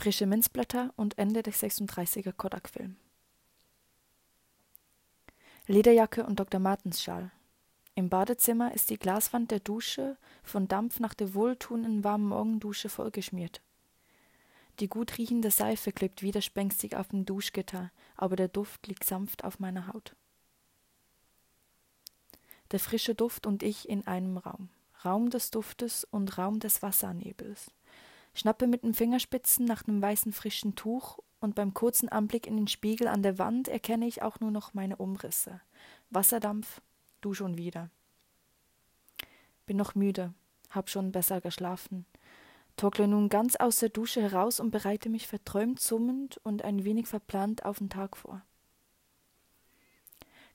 Frische Minzblätter und Ende des 36er Kodak-Film. Lederjacke und Dr. Martens Schal. Im Badezimmer ist die Glaswand der Dusche von Dampf nach der wohltuenden warmen Morgendusche vollgeschmiert. Die gut riechende Seife klebt widerspenstig auf dem Duschgitter, aber der Duft liegt sanft auf meiner Haut. Der frische Duft und ich in einem Raum. Raum des Duftes und Raum des Wassernebels. Schnappe mit den Fingerspitzen nach einem weißen frischen Tuch und beim kurzen Anblick in den Spiegel an der Wand erkenne ich auch nur noch meine Umrisse. Wasserdampf, du schon wieder. Bin noch müde, hab schon besser geschlafen. Torkle nun ganz aus der Dusche heraus und bereite mich verträumt summend und ein wenig verplant auf den Tag vor.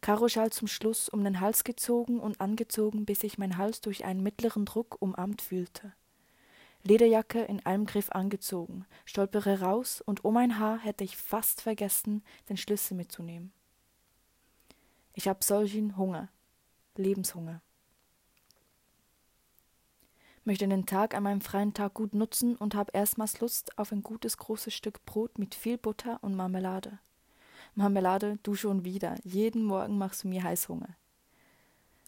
Karoschal zum Schluss um den Hals gezogen und angezogen, bis ich mein Hals durch einen mittleren Druck umarmt fühlte. Lederjacke in einem Griff angezogen, stolpere raus und um mein Haar hätte ich fast vergessen, den Schlüssel mitzunehmen. Ich hab solchen Hunger, Lebenshunger möchte den Tag an meinem freien Tag gut nutzen und habe erstmals Lust auf ein gutes großes Stück Brot mit viel Butter und Marmelade. Marmelade, du schon wieder. Jeden Morgen machst du mir Heißhunger.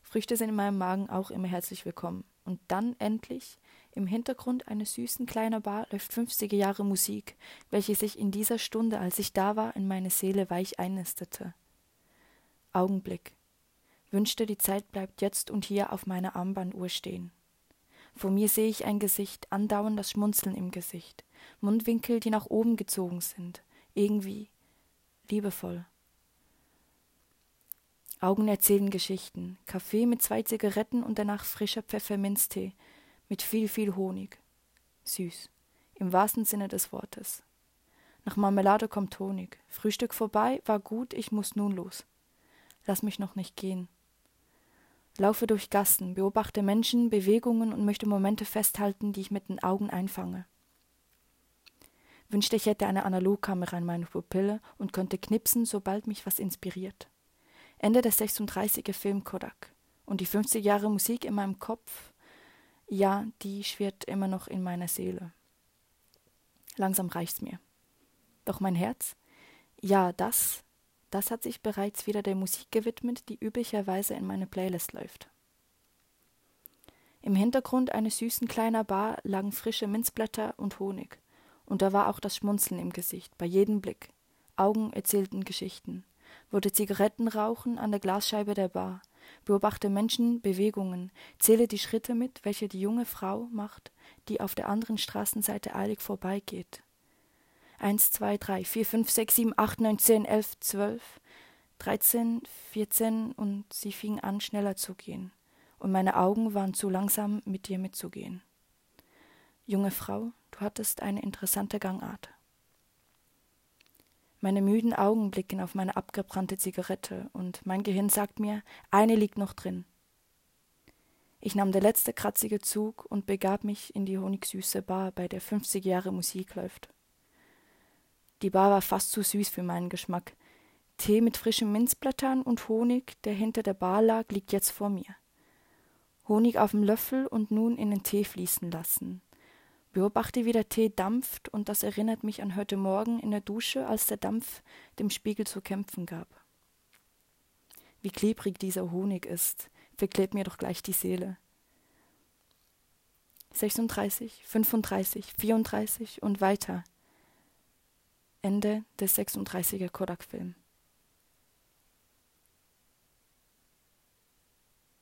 Früchte sind in meinem Magen auch immer herzlich willkommen. Und dann endlich, im Hintergrund einer süßen kleinen Bar läuft 50er Jahre Musik, welche sich in dieser Stunde, als ich da war, in meine Seele weich einnistete. Augenblick. Wünschte, die Zeit bleibt jetzt und hier auf meiner Armbanduhr stehen. Vor mir sehe ich ein Gesicht, andauernd das Schmunzeln im Gesicht, Mundwinkel, die nach oben gezogen sind, irgendwie liebevoll. Augen erzählen Geschichten, Kaffee mit zwei Zigaretten und danach frischer Pfefferminztee mit viel, viel Honig. Süß, im wahrsten Sinne des Wortes. Nach Marmelade kommt Honig. Frühstück vorbei, war gut, ich muss nun los. Lass mich noch nicht gehen laufe durch Gassen, beobachte Menschen, Bewegungen und möchte Momente festhalten, die ich mit den Augen einfange. Wünschte, ich hätte eine Analogkamera in meiner Pupille und könnte knipsen, sobald mich was inspiriert. Ende des 36er Film Kodak. Und die 50 Jahre Musik in meinem Kopf, ja, die schwirrt immer noch in meiner Seele. Langsam reicht's mir. Doch mein Herz, ja, das, das hat sich bereits wieder der Musik gewidmet, die üblicherweise in meine Playlist läuft. Im Hintergrund eines süßen kleiner Bar lagen frische Minzblätter und Honig, und da war auch das Schmunzeln im Gesicht, bei jedem Blick. Augen erzählten Geschichten, würde Zigaretten rauchen an der Glasscheibe der Bar, beobachte Menschen, Bewegungen, zähle die Schritte mit, welche die junge Frau macht, die auf der anderen Straßenseite eilig vorbeigeht. Eins, zwei, drei, vier, fünf, sechs, sieben, acht, neun, zehn, elf, zwölf, dreizehn, vierzehn und sie fing an, schneller zu gehen, und meine Augen waren zu langsam, mit dir mitzugehen. Junge Frau, du hattest eine interessante Gangart. Meine müden Augen blicken auf meine abgebrannte Zigarette, und mein Gehirn sagt mir, eine liegt noch drin. Ich nahm der letzte kratzige Zug und begab mich in die honigsüße Bar, bei der 50 Jahre Musik läuft. Die Bar war fast zu süß für meinen Geschmack. Tee mit frischen Minzblättern und Honig, der hinter der Bar lag, liegt jetzt vor mir. Honig auf dem Löffel und nun in den Tee fließen lassen. Beobachte, wie der Tee dampft, und das erinnert mich an heute Morgen in der Dusche, als der Dampf dem Spiegel zu kämpfen gab. Wie klebrig dieser Honig ist, verklebt mir doch gleich die Seele. 36, 35, 34 und weiter – Ende des 36er Kodak-Film.